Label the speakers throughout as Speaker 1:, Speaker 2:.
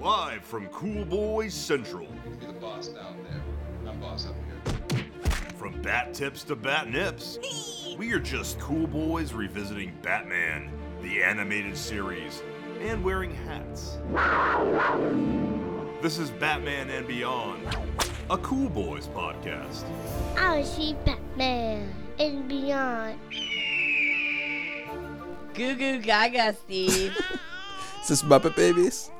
Speaker 1: Live from Cool Boys Central.
Speaker 2: Be the boss down there. I'm boss up here.
Speaker 1: From bat tips to bat nips, we are just cool boys revisiting Batman, the animated series, and wearing hats. This is Batman and Beyond, a Cool Boys podcast.
Speaker 3: I see Batman and beyond.
Speaker 4: Goo goo gaga, Steve.
Speaker 5: Is this Muppet Babies?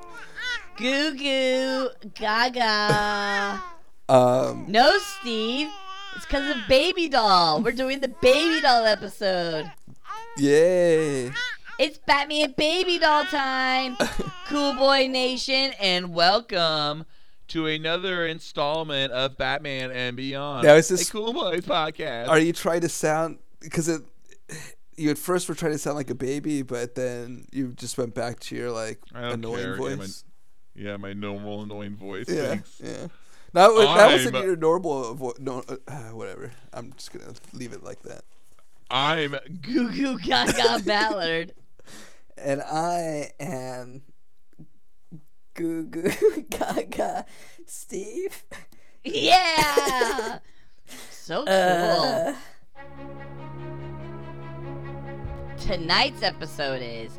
Speaker 4: Goo goo gaga.
Speaker 5: Um,
Speaker 4: No, Steve. It's because of Baby Doll. We're doing the Baby Doll episode.
Speaker 5: yay!
Speaker 4: It's Batman Baby Doll time. cool Boy Nation, and welcome.
Speaker 6: to another installment of Batman and Beyond.
Speaker 5: Now, is this-
Speaker 6: a Cool Boys podcast?
Speaker 5: Are you trying to sound because it? You at first were trying to sound like a baby, but then you just went back to your like
Speaker 6: I don't
Speaker 5: annoying
Speaker 6: care.
Speaker 5: Voice.
Speaker 6: Yeah, my normal annoying voice.
Speaker 5: Yeah,
Speaker 6: Thanks.
Speaker 5: yeah. That was that wasn't
Speaker 6: I'm-
Speaker 5: your normal vo- no, uh, whatever. I'm just gonna leave it like that.
Speaker 6: I'm
Speaker 4: Goo goo gaga Ballard.
Speaker 7: and I am Goo Goo Gaga Steve.
Speaker 4: Yeah. So cool.
Speaker 7: Uh,
Speaker 4: Tonight's episode is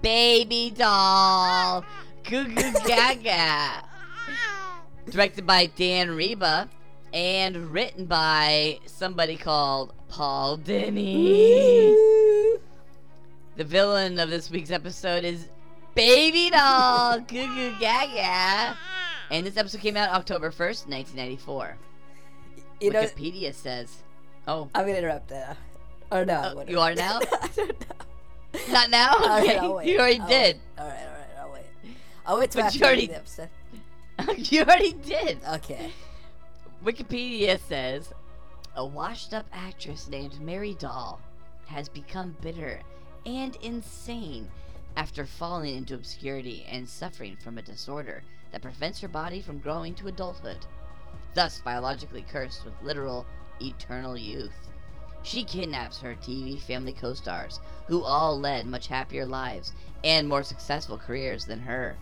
Speaker 4: Baby Doll Goo Goo Gaga. Directed by Dan Riba and written by somebody called Paul Dini. The villain of this week's episode is Baby Doll Goo Goo Gaga. And this episode came out October 1st, 1994.
Speaker 7: you know,
Speaker 4: Wikipedia says. Oh,
Speaker 7: I'm gonna interrupt that. Or no,
Speaker 4: Oh, you are now?
Speaker 7: I don't know.
Speaker 4: not now? Okay.
Speaker 7: I'll
Speaker 4: you already
Speaker 7: I'll
Speaker 4: did.
Speaker 7: wait. All right, all right. Wait till
Speaker 4: But you already-
Speaker 7: the episode.
Speaker 4: you already did.
Speaker 7: Okay.
Speaker 4: Wikipedia says a washed up actress named Mary Doll has become bitter and insane after falling into obscurity and suffering from a disorder that prevents her body from growing to adulthood, thus biologically cursed with literal eternal youth. She kidnaps her TV family co stars, who all led much happier lives and more successful careers than her,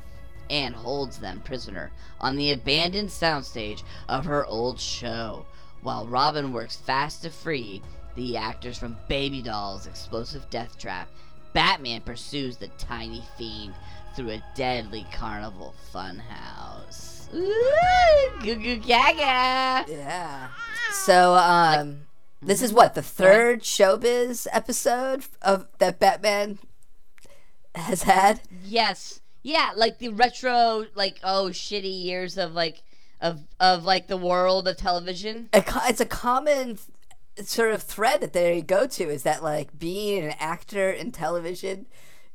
Speaker 4: and holds them prisoner on the abandoned soundstage of her old show, while Robin works fast to free the actors from Baby Doll's explosive death trap. Batman pursues the tiny fiend through a deadly carnival funhouse. Ooh, goo goo gaga!
Speaker 7: Yeah. So, um, this is what the third showbiz episode of that Batman has had.
Speaker 4: Yes. Yeah, like the retro, like oh shitty years of like of of like the world of television.
Speaker 7: it's a common sort of thread that they go to is that like being an actor in television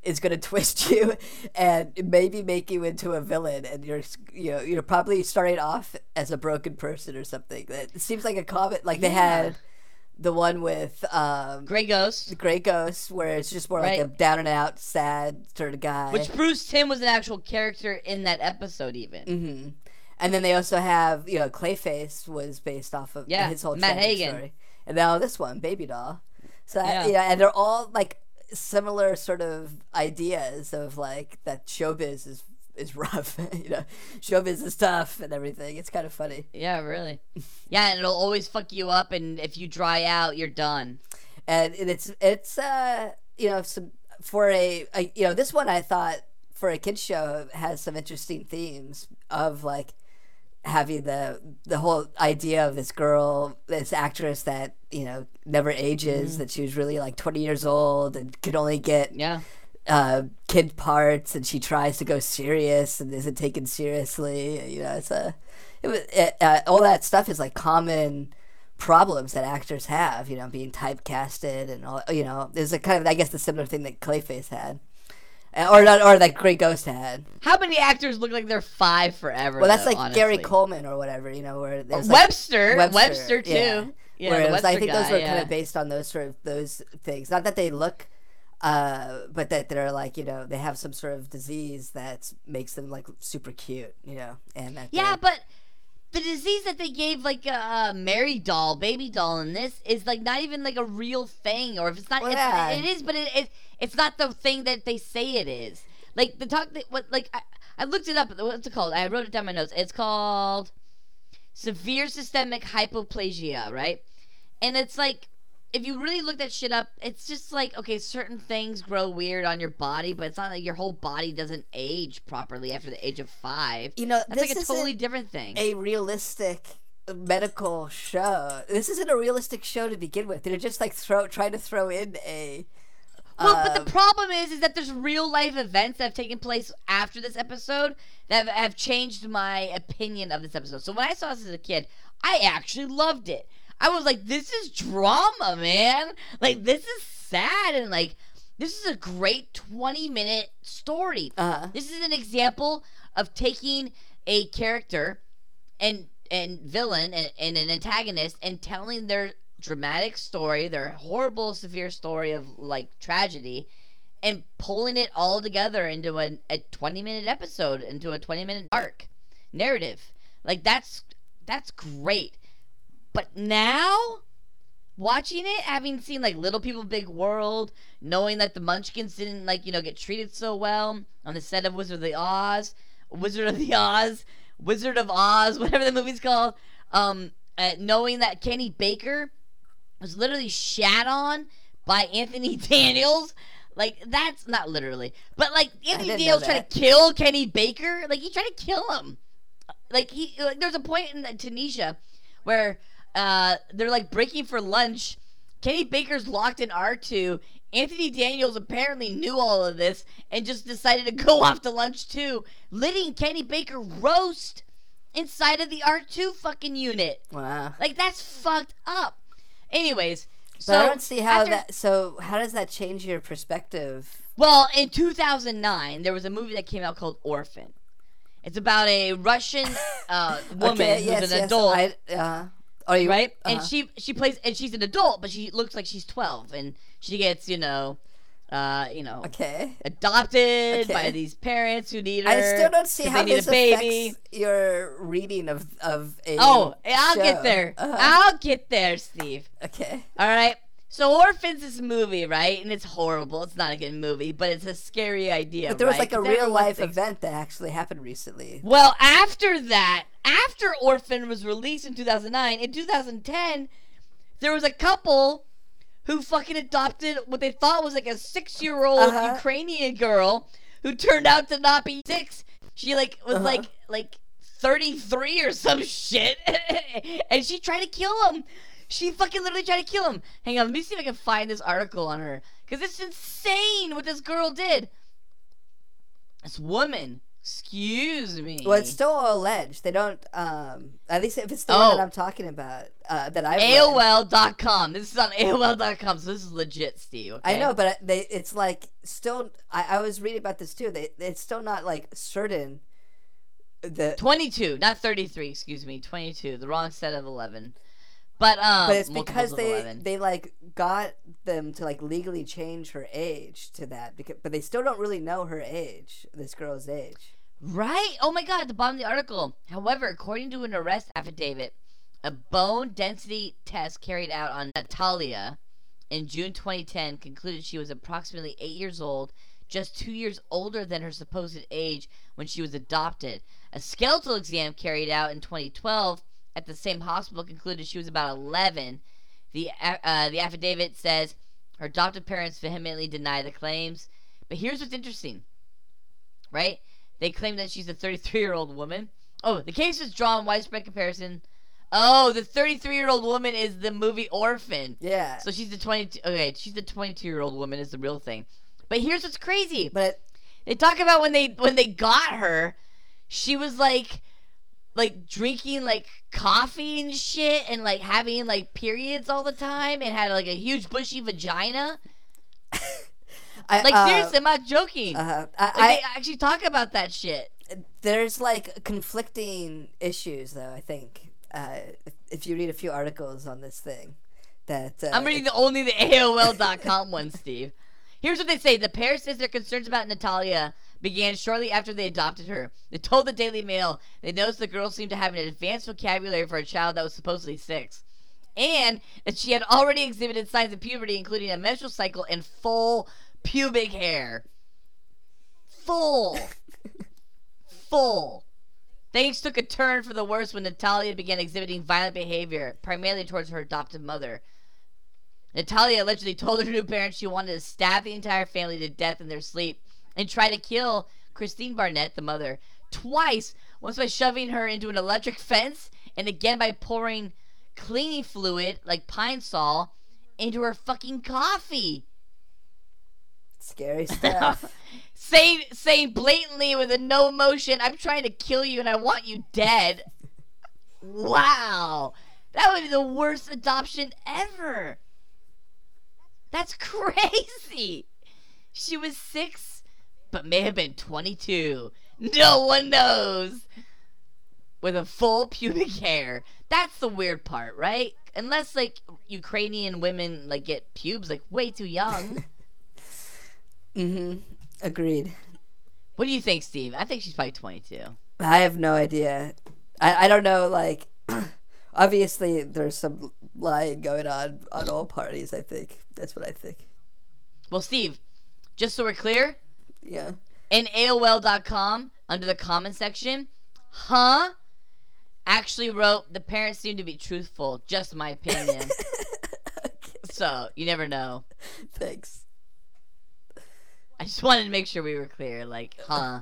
Speaker 7: is going to twist you and maybe make you into a villain and you're you know you're probably starting off as a broken person or something that seems like a common like they had the one with um
Speaker 4: Gray Ghost,
Speaker 7: the Grey Ghost, where it's just more like
Speaker 4: Right.
Speaker 7: a down and out, sad sort of guy.
Speaker 4: which Bruce Timm was an actual character in that episode, even.
Speaker 7: hmm And then they also have, you know, Clayface was based off of
Speaker 4: Yeah,
Speaker 7: his whole
Speaker 4: Matt Hagen.
Speaker 7: story. And now this one, Baby Doll. So,
Speaker 4: Yeah.
Speaker 7: you know, and they're all like similar sort of ideas of like that showbiz is is rough, you know, showbiz is tough and everything. It's kind of funny.
Speaker 4: Yeah, really. Yeah, and it'll always fuck you up, and if you dry out, you're done.
Speaker 7: and it's it's uh you know some for a, a you know this one I thought for a kids show has some interesting themes of like having the the whole idea of this girl this actress that you know never ages that she was really like 20 years old and could only get
Speaker 4: Yeah.
Speaker 7: Uh, kid parts and she tries to go serious and isn't taken seriously you know it's a it was it, uh, all that stuff is like common problems that actors have you know being typecasted and all you know there's a kind of i guess the similar thing that clayface had Uh, or not, or that Gray Ghost had
Speaker 4: How many actors look like they're five forever?
Speaker 7: well that's
Speaker 4: though,
Speaker 7: like gary coleman or whatever you know where there's like,
Speaker 4: Webster, Webster, too.
Speaker 7: yeah.
Speaker 4: Yeah,
Speaker 7: Where it was- I
Speaker 4: Webster
Speaker 7: think those
Speaker 4: guy,
Speaker 7: were
Speaker 4: yeah.
Speaker 7: kind of based on those sort of those things. Not that they look, uh, but that they're like you know they have some sort of disease that makes them like super cute, you know, and that
Speaker 4: Yeah, but the disease that they gave like a uh, Mary doll, baby doll in this is like not even like a real thing, or if it's not,
Speaker 7: Well,
Speaker 4: it's,
Speaker 7: yeah.
Speaker 4: it is, but it, it it's not the thing that they say it is. Like the talk that what like I, I looked it up. What's it called? I wrote it down in my notes. It's called severe systemic hypoplasia, right? And it's like if you really look that shit up, it's just like okay, certain things grow weird on your body, but it's not like your whole body doesn't age properly after the age of five.
Speaker 7: You know,
Speaker 4: That's
Speaker 7: this
Speaker 4: like a
Speaker 7: isn't
Speaker 4: totally different thing.
Speaker 7: a realistic medical show. This isn't a realistic show to begin with. They're just like throw trying to throw in a.
Speaker 4: Well, but
Speaker 7: um,
Speaker 4: the problem is, is that there's real life events that have taken place after this episode that have, have changed my opinion of this episode. So when I saw this as a kid, I actually loved it. I was like, this is drama, man. Like this is sad and like this is a great 20 minute story.
Speaker 7: Uh-huh.
Speaker 4: This is an example of taking a character and and villain and, and an antagonist and telling their dramatic story, their horrible, severe story of like tragedy, and pulling it all together into a, a 20 minute episode, into a 20 minute arc narrative. Like that's that's great. But now watching it, having seen like Little People Big World, knowing that the Munchkins didn't like, you know, get treated so well on the set of Wizard of the Oz, Wizard of the Oz, Wizard of Oz, whatever the movie's called, um, uh, knowing that Kenny Baker was literally shat on by Anthony Daniels. Like that's not literally, but like Anthony Daniels tried
Speaker 7: that.
Speaker 4: to kill Kenny Baker. Like he tried to kill him. Like he, like there's a point in Tunisia where uh, they're like breaking for lunch. Kenny Baker's locked in R2. Anthony Daniels apparently knew all of this and just decided to go off to lunch too, letting Kenny Baker roast inside of the R2 fucking unit.
Speaker 7: Wow.
Speaker 4: Like that's fucked up. Anyways,
Speaker 7: But
Speaker 4: so
Speaker 7: I don't see how
Speaker 4: after-
Speaker 7: that. So how does that change your perspective?
Speaker 4: Well, in 2009, there was a movie that came out called Orphan. It's about a Russian uh, woman
Speaker 7: okay,
Speaker 4: who's
Speaker 7: yes,
Speaker 4: an
Speaker 7: yes,
Speaker 4: adult,
Speaker 7: I, uh, are you
Speaker 4: right? And
Speaker 7: uh-huh.
Speaker 4: she she plays and she's an adult, but she looks like she's 12, and she gets you know, uh, you know,
Speaker 7: Okay.
Speaker 4: adopted by these parents who need her.
Speaker 7: I still don't see how
Speaker 4: they need
Speaker 7: this
Speaker 4: a baby.
Speaker 7: affects your reading of of a.
Speaker 4: Oh, I'll
Speaker 7: show.
Speaker 4: get there.
Speaker 7: Uh-huh.
Speaker 4: I'll get there, Steve.
Speaker 7: Okay.
Speaker 4: All right. So Orphans is a movie, right? And it's horrible. It's not a good movie, but it's a scary idea.
Speaker 7: But there was
Speaker 4: right?
Speaker 7: like a real life
Speaker 4: thinks-
Speaker 7: event that actually happened recently.
Speaker 4: Well, after that, after Orphan was released in 2009, in 2010, there was a couple who fucking adopted what they thought was like a six-year-old
Speaker 7: Uh-huh.
Speaker 4: Ukrainian girl who turned out to not be six. She like was
Speaker 7: Uh-huh.
Speaker 4: like like 33 or some shit, and she tried to kill him. She fucking literally tried to kill him. Hang on, let me see if I can find this article on her because it's insane what this girl did. This woman, excuse me.
Speaker 7: Well, it's still alleged. They don't. Um, at least if it's the one
Speaker 4: Oh.
Speaker 7: that I'm talking about, uh, that I
Speaker 4: AOL.com. This is on AOL.com, so this is legit, Steve. Okay?
Speaker 7: I know, but they it's like still. I, I was reading about this too. They it's still not like certain. The
Speaker 4: 22, not 33, excuse me. 22, the wrong set of 11. But um
Speaker 7: but it's because they
Speaker 4: 11.
Speaker 7: they like got them to like legally change her age to that because but they still don't really know her age this girl's age
Speaker 4: Right? Oh my god, at the bottom of the article. However, according to an arrest affidavit, a bone density test carried out on Natalia in June 2010 concluded she was approximately 8 years old, just 2 years older than her supposed age when she was adopted. A skeletal exam carried out in 2012 at the same hospital concluded she was about 11. The uh, the affidavit says her adoptive parents vehemently deny the claims. But here's what's interesting. Right? They claim that she's a 33 year old woman. Oh, the case was drawn widespread comparison. Oh, the 33 year old woman is the movie Orphan.
Speaker 7: yeah
Speaker 4: So she's the 22. Okay, she's the 22 year old woman is the real thing. But here's what's crazy.
Speaker 7: but
Speaker 4: They talk about when they when they got her, she was like like drinking like coffee and shit and like having like periods all the time and had like a huge bushy vagina.
Speaker 7: I,
Speaker 4: Like
Speaker 7: uh,
Speaker 4: seriously, I'm not joking.
Speaker 7: uh, I,
Speaker 4: like
Speaker 7: I,
Speaker 4: they actually talk about that shit.
Speaker 7: there's like conflicting issues though i think uh, if, if you read a few articles on this thing that uh,
Speaker 4: I'm reading the only the AOL.com one, Steve. Here's what they say: The pair says their concerns about Natalia began shortly after they adopted her. They told the Daily Mail they noticed the girl seemed to have an advanced vocabulary for a child that was supposedly six, and that she had already exhibited signs of puberty, including a menstrual cycle and full pubic hair. full. full. Things took a turn for the worse when Natalia began exhibiting violent behavior, primarily towards her adopted mother. Natalia allegedly told her new parents she wanted to stab the entire family to death in their sleep and try to kill Christine Barnett, the mother, twice, once by shoving her into an electric fence and again by pouring cleaning fluid, like pine sol, into her fucking coffee.
Speaker 7: Scary stuff.
Speaker 4: saying saying blatantly with a no emotion, I'm trying to kill you and I want you dead. Wow. That would be the worst adoption ever. That's crazy. She was six, but may have been 22. No one knows. With a full pubic hair. That's the weird part, right? Unless like Ukrainian women like get pubes like way too young.
Speaker 7: mm-hmm. Agreed.
Speaker 4: what do you think, Steve? I think she's probably 22.
Speaker 7: I have no idea. I, I don't know, like, obviously there's some lying going on on all parties, I think. That's what I think.
Speaker 4: Well, Steve, just so we're clear,
Speaker 7: Yeah.
Speaker 4: in AOL.com, under the comment section, huh? Actually wrote, the parents seem to be truthful. Just my opinion. so, you never know.
Speaker 7: Thanks.
Speaker 4: I just wanted to make sure we were clear. Like, huh?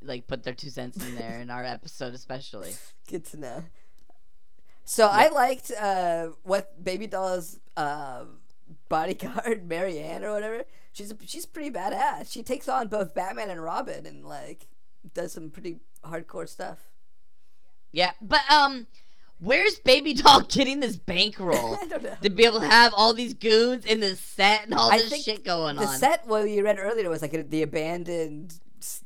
Speaker 4: Like, put their two cents in there in our episode, especially.
Speaker 7: Good to know. So I liked uh, what Baby Doll's uh, bodyguard, Marianne or whatever. She's a, she's pretty badass. She takes on both Batman and Robin and like does some pretty hardcore stuff.
Speaker 4: Yeah, but, um, where's Baby Doll getting this bankroll?
Speaker 7: I don't know.
Speaker 4: to be able to have all these goons in this set and all
Speaker 7: I
Speaker 4: this shit going
Speaker 7: The
Speaker 4: on.
Speaker 7: The set what you read earlier was like a, the abandoned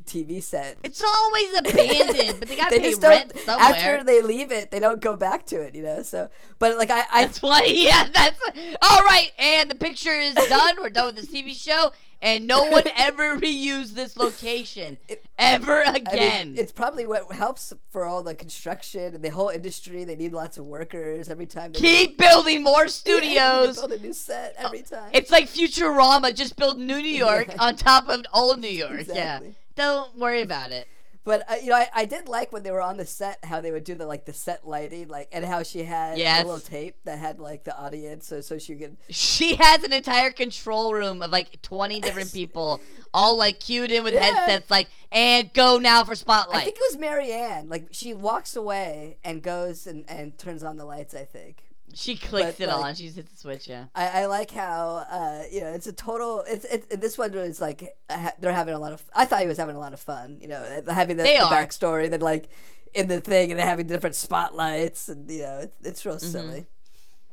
Speaker 7: TV set.
Speaker 4: It's always abandoned, but they gotta
Speaker 7: they
Speaker 4: pay rent somewhere.
Speaker 7: after they leave it, they don't go back to it, you know. So, but like I, I
Speaker 4: That's why, yeah, that's all right. And the picture is done. We're done with this TV show, and no one ever reused this location ever
Speaker 7: I
Speaker 4: again.
Speaker 7: mean, it's probably what helps for all the construction and the whole industry. They need lots of workers every time. They
Speaker 4: Keep building more studios.
Speaker 7: build a new set every oh, time.
Speaker 4: It's like Futurama, just build New New York on top of old New York.
Speaker 7: Exactly.
Speaker 4: Yeah, don't worry about it.
Speaker 7: But uh, you know, I, I did like when they were on the set how they would do the like the set lighting, like and how she had
Speaker 4: Yes.
Speaker 7: a little tape that had like the audience, so so she could.
Speaker 4: She has an entire control room of like 20 different people, all like cued in with
Speaker 7: Yeah.
Speaker 4: headsets, like, and go now for spotlight.
Speaker 7: I think it was Marianne. Like she walks away and goes and, and turns on the lights. I think.
Speaker 4: She clicks
Speaker 7: but,
Speaker 4: it
Speaker 7: like-
Speaker 4: on. She just hit the switch, yeah.
Speaker 7: I, I like how uh, you know it's a total. It's it, this one was like uh, they're having a lot of. I thought he was having a lot of fun. You know, having the, the backstory, then like in the thing, and having different spotlights, and you know, it's, it's real
Speaker 4: Mm-hmm.
Speaker 7: silly.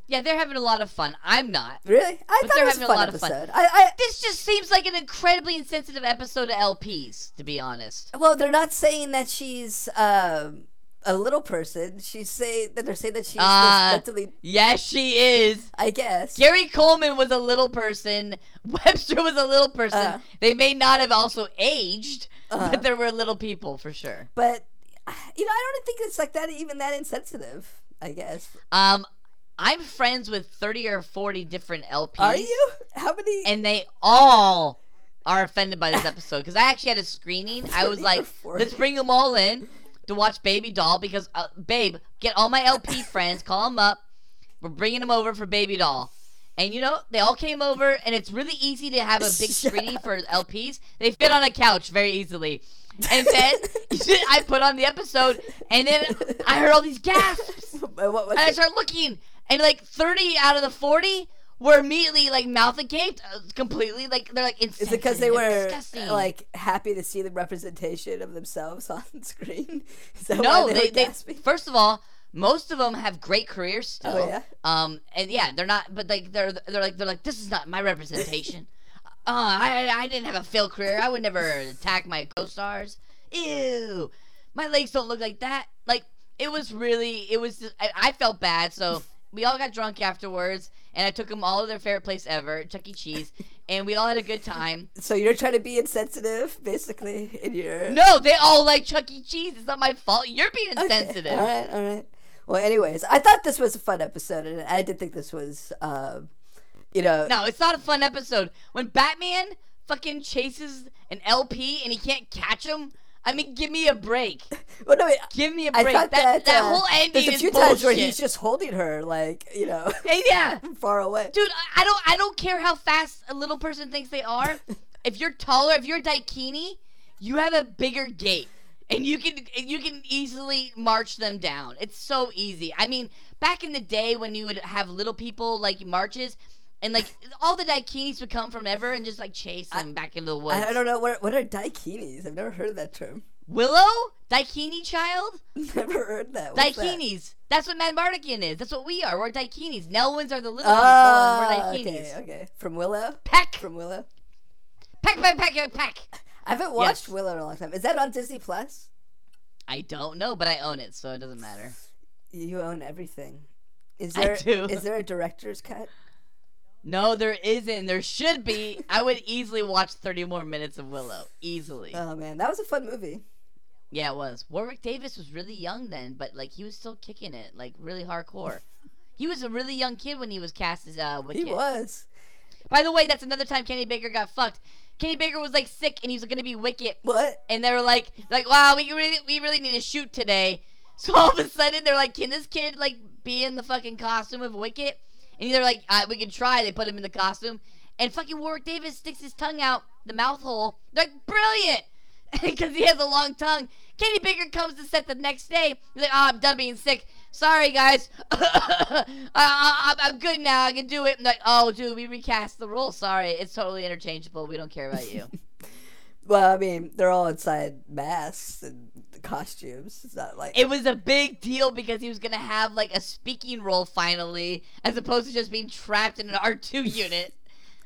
Speaker 4: Yeah, they're having a lot of fun. I'm not.
Speaker 7: Really, I
Speaker 4: But
Speaker 7: thought
Speaker 4: they're
Speaker 7: it was
Speaker 4: having
Speaker 7: a
Speaker 4: a
Speaker 7: fun
Speaker 4: lot of fun.
Speaker 7: episode. I,
Speaker 4: This just seems like an incredibly insensitive episode of LPs, to be honest.
Speaker 7: Well, they're not saying that she's um, a little person. She's saying that they're saying that she's
Speaker 4: Uh,
Speaker 7: mentally.
Speaker 4: Yes, she is.
Speaker 7: I guess.
Speaker 4: Gary Coleman was a little person. Webster was a little person.
Speaker 7: Uh.
Speaker 4: they may not have also aged,
Speaker 7: Uh-huh.
Speaker 4: but there were little people for sure.
Speaker 7: But you know, I don't think it's like that. Even that insensitive. I guess.
Speaker 4: Um, I'm friends with 30 or 40 different LPs.
Speaker 7: Are you? How many?
Speaker 4: And they all are offended by this episode because I actually had a screening. I was like,
Speaker 7: 40.
Speaker 4: let's bring them all in to watch Baby Doll because, uh, babe, get all my LP friends, call them up. We're bringing them over for Baby Doll. And you know, they all came over, and it's really easy to have a big screening for LPs. They fit on a couch very easily. And then I put on the episode, and then I heard all these gasps. And I start looking, and like 30 out of the 40 were immediately like mouth agape, uh, completely like they're like
Speaker 7: Is it because they were
Speaker 4: disgusting.
Speaker 7: like happy to see the representation of themselves on screen?
Speaker 4: No,
Speaker 7: why
Speaker 4: they,
Speaker 7: were
Speaker 4: they first of all, most of them have great careers still.
Speaker 7: Oh, yeah?
Speaker 4: Um, and yeah, they're not, but like they're they're like they're like this is not my representation. uh, I I didn't have a failed career. I would never attack my co-stars. Ew, my legs don't look like that. Like it was really, it was. Just, I, I felt bad, so we all got drunk afterwards, and I took them all to their favorite place ever, Chuck E. Cheese, and we all had a good time.
Speaker 7: So you're trying to be insensitive, basically, in your.
Speaker 4: No, they all like Chuck E. Cheese. It's not my fault. You're being
Speaker 7: Okay,
Speaker 4: insensitive.
Speaker 7: All right, all right. Well, anyways, I thought this was a fun episode, and I did think this was, um, you know,
Speaker 4: No, it's not a fun episode. When Batman fucking chases an LP and he can't catch him. I mean, give me a break.
Speaker 7: Well, no,
Speaker 4: Give me a break.
Speaker 7: thought
Speaker 4: that
Speaker 7: that,
Speaker 4: that
Speaker 7: uh,
Speaker 4: whole ending
Speaker 7: There's a few
Speaker 4: bullshit.
Speaker 7: times where he's just holding her, like you know,
Speaker 4: Hey, yeah.
Speaker 7: far away.
Speaker 4: Dude, I- I don't I don't care how fast a little person thinks they are. if you're taller, if you're a daikini, you have a bigger gait. And you can you can easily march them down. It's so easy. I mean, back in the day when you would have little people like marches and like all the daikinis would come from ever and just like chase them back into the woods.
Speaker 7: I, don't know what what are daikinis. I've never heard of that term.
Speaker 4: Willow? Daikini child?
Speaker 7: Never heard that. What's that?
Speaker 4: Daikinis. That's what Madmartigan is. That's what we are. We're daikinis. Nelwyns are the little
Speaker 7: Ah,
Speaker 4: people we're daikinis.
Speaker 7: okay, okay. From Willow.
Speaker 4: Peck!
Speaker 7: From Willow.
Speaker 4: Peck, peck, peck, peck, peck.
Speaker 7: I haven't watched
Speaker 4: Yes.
Speaker 7: Willow in a long time. Is that on Disney Plus?
Speaker 4: I don't know, but I own it, so it doesn't matter.
Speaker 7: You own everything. Is
Speaker 4: I do.
Speaker 7: is there a director's cut?
Speaker 4: No, there isn't. There should be. I would easily watch 30 more minutes of Willow. Easily.
Speaker 7: Oh man, that was a fun movie.
Speaker 4: yeah, it was. Warwick Davis was really young then, but like he was still kicking it, like really hardcore. He was a really young kid when he was cast as uh, Wicket.
Speaker 7: He was.
Speaker 4: By the way, that's another time Kenny Baker got fucked. Kenny Baker was like sick and he was gonna be Wicket,
Speaker 7: What?
Speaker 4: and they were like, like, wow, we really, we really need to shoot today. So all of a sudden they're like, can this kid like be in the fucking costume of Wicket? And they're like, uh, we can try. They put him in the costume, and fucking Warwick Davis sticks his tongue out the mouth hole. They're like, brilliant, because he has a long tongue. Kenny Baker comes to set the next day. He's like, oh, I'm done being sick. Sorry, guys. I, I'm good now. I can do it. I'm like, oh, dude, we recast the role. Sorry, it's totally interchangeable. We don't care about you.
Speaker 7: Well, I mean, they're all inside masks and costumes. It's not like
Speaker 4: it was a big deal because he was gonna have like a speaking role finally, as opposed to just being trapped in an R two unit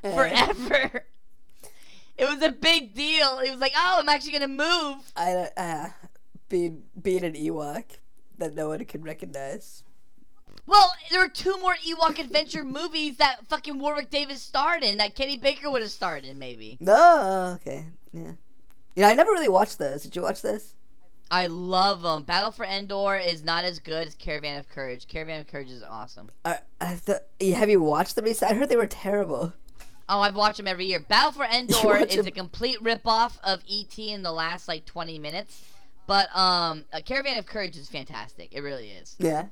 Speaker 7: Eh.
Speaker 4: forever. It was a big deal. He was like, "Oh, I'm actually gonna move."
Speaker 7: I uh, being being an Ewok that no one can recognize.
Speaker 4: Well, there were two more Ewok adventure movies that fucking Warwick Davis starred in that Kenny Baker would have starred in, maybe.
Speaker 7: No, okay, yeah. Yeah, I never really watched those. Did you watch this?
Speaker 4: I love them. Battle for Endor is not as good as Caravan of Courage. Caravan of Courage is awesome.
Speaker 7: Uh, I th- have you watched them? I heard they were terrible.
Speaker 4: Oh, I've watched them every year. Battle for Endor
Speaker 7: is
Speaker 4: is
Speaker 7: 'em?
Speaker 4: a complete ripoff of ET in the last like 20 minutes. But um, a Caravan of Courage is fantastic. It really is.
Speaker 7: Yeah.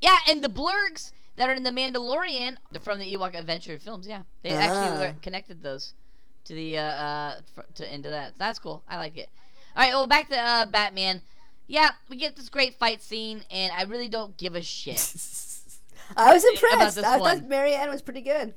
Speaker 4: Yeah, and the blurrgs that are in the Mandalorian they're from the Ewok Adventure films. Yeah, they actually
Speaker 7: Ah.
Speaker 4: connected those to the uh, uh fr- to into that. That's cool. I like it. All right, well back to uh, Batman. Yeah, we get this great fight scene, and I really don't give a shit.
Speaker 7: I was impressed. I
Speaker 4: one.
Speaker 7: thought Marianne was pretty good.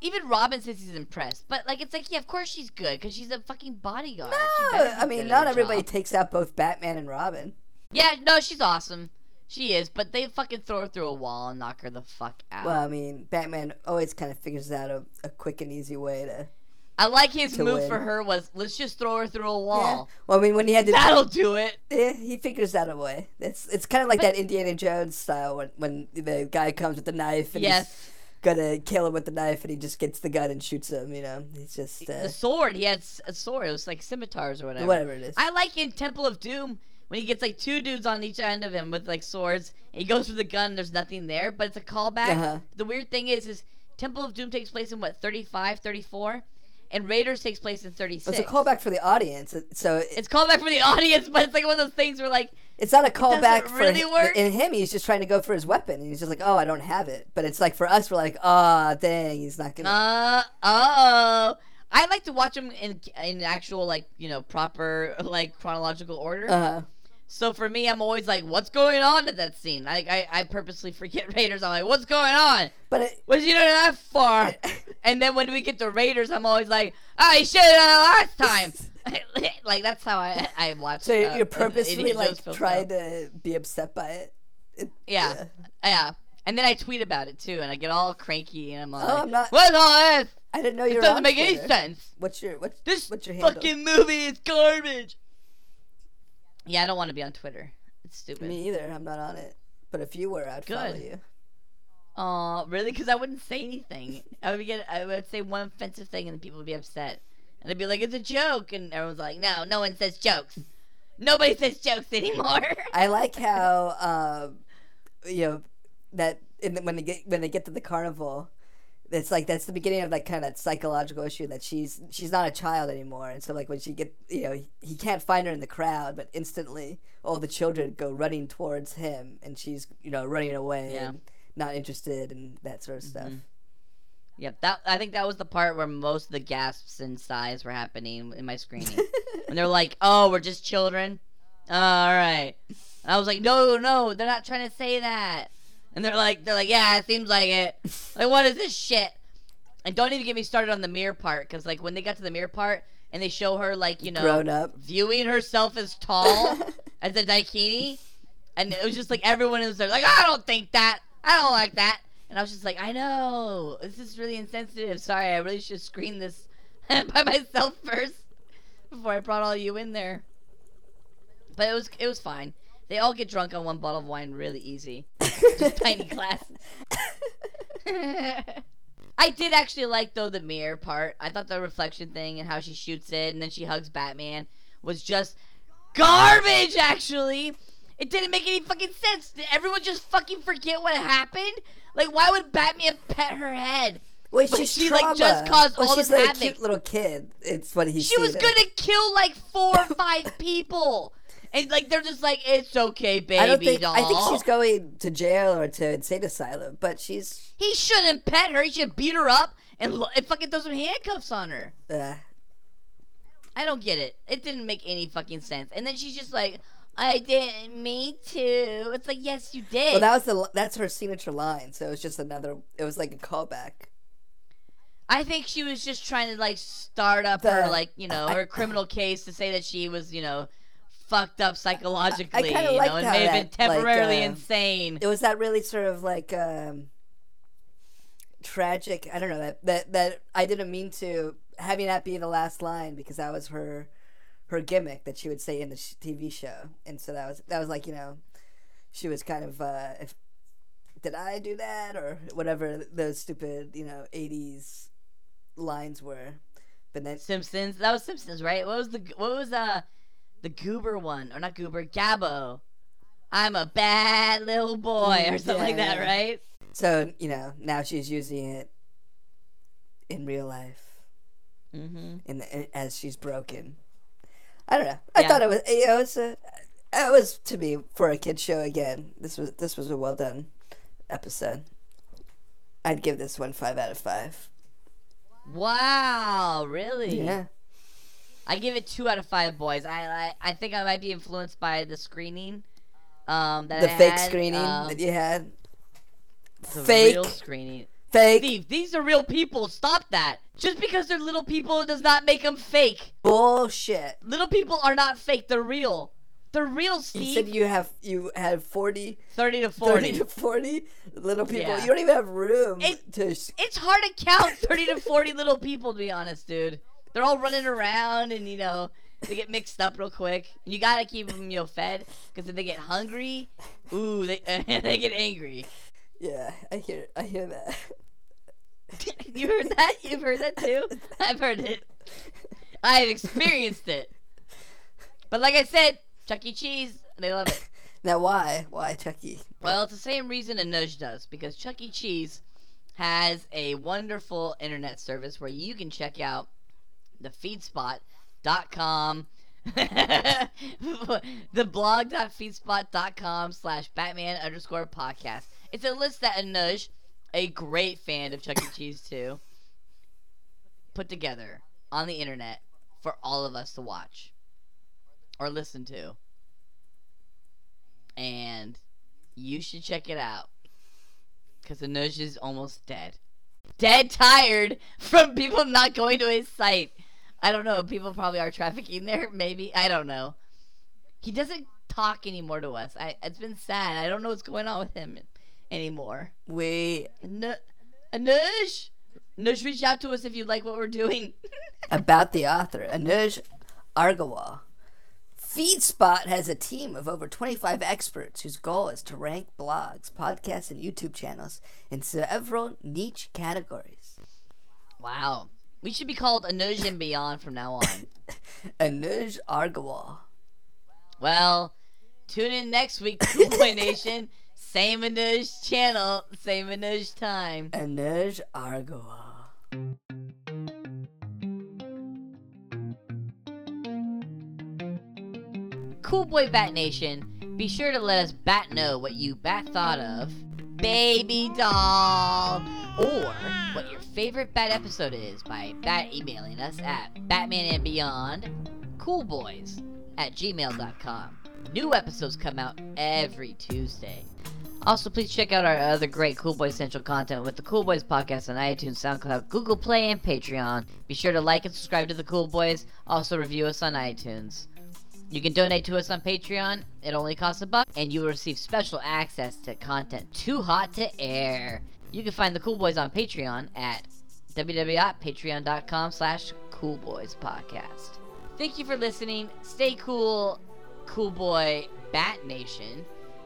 Speaker 4: Even Robin says he's impressed, but like it's like yeah, of course she's good because she's a fucking bodyguard.
Speaker 7: No, I mean, not everybody
Speaker 4: job.
Speaker 7: takes out both Batman and Robin.
Speaker 4: Yeah, no, she's awesome. She is, but they fucking throw her through a wall and knock her the fuck out.
Speaker 7: Well, I mean, Batman always kind of figures out a, a quick and easy way to.
Speaker 4: I like his move
Speaker 7: win.
Speaker 4: for her was let's just throw her through a
Speaker 7: Yeah.
Speaker 4: wall.
Speaker 7: Well, I mean, when he had to.
Speaker 4: That'll do it.
Speaker 7: Yeah, he figures out a way. It's it's kind of like that Indiana Jones style when when the guy comes with the knife and he's
Speaker 4: Yes.
Speaker 7: gonna kill him with the knife and he just gets the gun and shoots him. You know, he's just uh,
Speaker 4: The sword, he had a sword. It was like scimitars or whatever.
Speaker 7: whatever it is.
Speaker 4: I like in Temple of Doom when he gets like two dudes on each end of him with like swords. And he goes for the gun. And there's nothing there, but it's a callback.
Speaker 7: Uh-huh.
Speaker 4: The weird thing is, is Temple of Doom takes place in what 35, 34, and Raiders takes place in 36.
Speaker 7: It's a callback for the audience, so it,
Speaker 4: It's callback for the audience, but it's like one of those things where like
Speaker 7: it's not a callback for
Speaker 4: really work.
Speaker 7: in him. He's just trying to go for his weapon, and he's just like, "Oh, I don't have it." But it's like for us, we're like, "Ah, dang, he's not gonna."
Speaker 4: Uh oh. I like to watch them in in actual like you know proper like chronological order.
Speaker 7: Uh,
Speaker 4: so for me, I'm always like, what's going on at that scene? I I, I purposely forget Raiders. I'm like, what's going on?
Speaker 7: but it,
Speaker 4: What's he doing that for? and then when we get to Raiders, I'm always like, oh, he should have done it last time. like that's how I I watch.
Speaker 7: so
Speaker 4: uh,
Speaker 7: you're purposely
Speaker 4: Indiana Jones
Speaker 7: like trying to be upset by it. It-
Speaker 4: Yeah, yeah. And then I tweet about it too, and I get all cranky, and I'm like,
Speaker 7: Oh, I'm not-
Speaker 4: what's all this?
Speaker 7: I didn't know you
Speaker 4: It doesn't make any sense.
Speaker 7: What's your what's
Speaker 4: This
Speaker 7: what's your handle?
Speaker 4: fucking movie is garbage. Yeah, I don't want to be on Twitter. It's stupid.
Speaker 7: Me either. I'm not on it. But if you were, I'd follow
Speaker 4: Good.
Speaker 7: you.
Speaker 4: Aw, really? Because I wouldn't say anything. I would get, I would say one offensive thing, and people would be upset, and they'd be like, "It's a joke," and everyone's like, "No, no one says jokes. Nobody says jokes anymore."
Speaker 7: I like how um, you know that in the, when they get when they get to the carnival, it's like that's the beginning of like kind of psychological issue that she's she's not a child anymore, and so like when she get you know he, he can't find her in the crowd, but instantly all the children go running towards him, and she's you know running away
Speaker 4: Yeah.
Speaker 7: and not interested and that sort of mm-hmm. stuff.
Speaker 4: Yep, that I think that was the part where most of the gasps and sighs were happening in my screening. and they're like, "Oh, we're just children." Oh, all right. And I was like, "No, no, they're not trying to say that." And they're like, "They're like, yeah, it seems like it." Like, what is this shit? And don't even get me started on the mirror part, because like when they got to the mirror part and they show her like you know
Speaker 7: Grown up.
Speaker 4: viewing herself as tall as a daikini, and it was just like everyone was there like, I don't think that, I don't like that, and I was just like, I know this is really insensitive. Sorry, I really should screen this by myself first before I brought all you in there. But it was it was fine. They all get drunk on one bottle of wine really easy, just tiny glasses. I did actually like though the mirror part. I thought the reflection thing and how she shoots it and then she hugs Batman was just garbage. Actually, it didn't make any fucking sense. Did everyone just fucking forget what happened? Like, why would Batman pet her head?
Speaker 7: Well,
Speaker 4: But
Speaker 7: she's
Speaker 4: she, like, just caused
Speaker 7: well,
Speaker 4: all
Speaker 7: she's
Speaker 4: this
Speaker 7: like
Speaker 4: havoc.
Speaker 7: a cute little kid. It's what he's.
Speaker 4: She was gonna kill like four or five people, and like they're just like, it's okay, baby
Speaker 7: I don't think.
Speaker 4: doll.
Speaker 7: I think she's going to jail or to insane asylum, but she's.
Speaker 4: He shouldn't pet her. He should beat her up and, lo- and fucking throw some handcuffs on her.
Speaker 7: Uh,
Speaker 4: I don't get it. It didn't make any fucking sense. And then she's just like, I didn't mean to. It's like, yes, you did.
Speaker 7: well, that was the. That's her signature line. So it was just another. It was like a callback.
Speaker 4: I think she was just trying to like start up
Speaker 7: The-
Speaker 4: her like you know
Speaker 7: I-
Speaker 4: her criminal case to say that she was you know fucked up psychologically,
Speaker 7: kinda
Speaker 4: you
Speaker 7: liked
Speaker 4: know, and
Speaker 7: how
Speaker 4: may have been
Speaker 7: that, like,
Speaker 4: temporarily
Speaker 7: uh,
Speaker 4: insane.
Speaker 7: It was that really sort of like um, tragic. I don't know that that that I didn't mean to having that be the last line because that was her her gimmick that she would say in the sh- TV show, and so that was that was like you know she was kind of uh, if did I do that or whatever those stupid you know '80s lines were, but then
Speaker 4: Simpsons. That was Simpsons, right? What was the what was uh the Goober one or not Goober? Gabbo. I'm a bad little boy or something like that,
Speaker 7: yeah.
Speaker 4: right?
Speaker 7: so you know now she's using it in real life.
Speaker 4: Mm-hmm.
Speaker 7: in the, as she's broken. I don't know. I
Speaker 4: Yeah.
Speaker 7: thought it was you know, it was a, it was to me for a kid show again. This was this was a well done episode. I'd give this one five out of five.
Speaker 4: Wow, really?
Speaker 7: Yeah,
Speaker 4: I give it two out of five, boys. I I, I think I might be influenced by the screening. Um, that
Speaker 7: the
Speaker 4: I
Speaker 7: fake
Speaker 4: had,
Speaker 7: screening
Speaker 4: um,
Speaker 7: that you had.
Speaker 4: the
Speaker 7: fake.
Speaker 4: real screening.
Speaker 7: Fake
Speaker 4: Steve, these are real people. Stop that. Just because they're little people does not make them fake.
Speaker 7: bullshit.
Speaker 4: Little people are not fake. They're real. They're real, Steve.
Speaker 7: You said you have you had 40,
Speaker 4: 30 to
Speaker 7: 30
Speaker 4: 40.
Speaker 7: to forty little people.
Speaker 4: Yeah.
Speaker 7: You don't even have room
Speaker 4: It-
Speaker 7: to.
Speaker 4: It's hard to count 30 to 40 little people, to be honest, dude. They're all running around and, you know, they get mixed up real quick. And you gotta keep them, you know, fed. Because if they get hungry, ooh, they, they get angry.
Speaker 7: Yeah, I hear I hear that.
Speaker 4: you heard that? You've heard that too? I've heard it. I've experienced it. But like I said, Chuck E. Cheese, they love it.
Speaker 7: Now why why Chucky?
Speaker 4: Well, it's the same reason a nudge does because Chuck E. Cheese has a wonderful internet service where you can check out the feedspot.com the blog.feedspot.com slash batman underscore podcast it's a list that Anuj, a great fan of Chuck E. Cheese too, put together on the internet for all of us to watch or listen to. And you should check it out. Because Anuj is almost dead. Dead tired from people not going to his site. I don't know. People probably are trafficking there. Maybe. I don't know. He doesn't talk anymore to us. I, it's been sad. I don't know what's going on with him anymore.
Speaker 7: We
Speaker 4: Anu- Anuj? Anuj, reach out to us if you like what we're doing.
Speaker 7: about the author, Anuj Argawal. FeedSpot has a team of over 25 experts whose goal is to rank blogs, podcasts, and YouTube channels in several niche categories.
Speaker 4: wow. We should be called Anuj and Beyond from now on.
Speaker 7: Anuj Argawal.
Speaker 4: Well, tune in next week, Cool Boy Nation. Same Anuj channel, same Anuj time.
Speaker 7: Anuj Argoa.
Speaker 4: Cool Boy Bat Nation, be sure to let us bat know what you bat thought of Baby Doll or what your favorite bat episode is by bat emailing us at Batman and Beyond Coolboys at gmail.com. New episodes come out every Tuesday. Also, please check out our other great Cool Boys Central content with the Cool Boys podcast on iTunes, SoundCloud, Google Play, and Patreon. Be sure to like and subscribe to the Cool Boys. Also, review us on iTunes. You can donate to us on Patreon. It only costs a buck, and you will receive special access to content too hot to air. You can find the Cool Boys on Patreon at www.patreon.com slash coolboyspodcast. Thank you for listening. Stay cool, Cool Boy Bat Nation.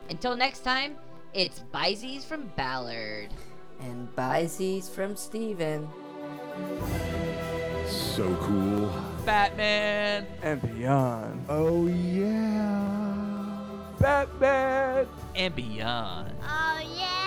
Speaker 4: Until next time, it's Bizees from Ballard.
Speaker 7: And Bizees from Steven.
Speaker 1: So cool.
Speaker 6: Batman.
Speaker 5: And beyond.
Speaker 1: Oh, yeah.
Speaker 5: Batman!
Speaker 6: And beyond.
Speaker 3: Oh, yeah.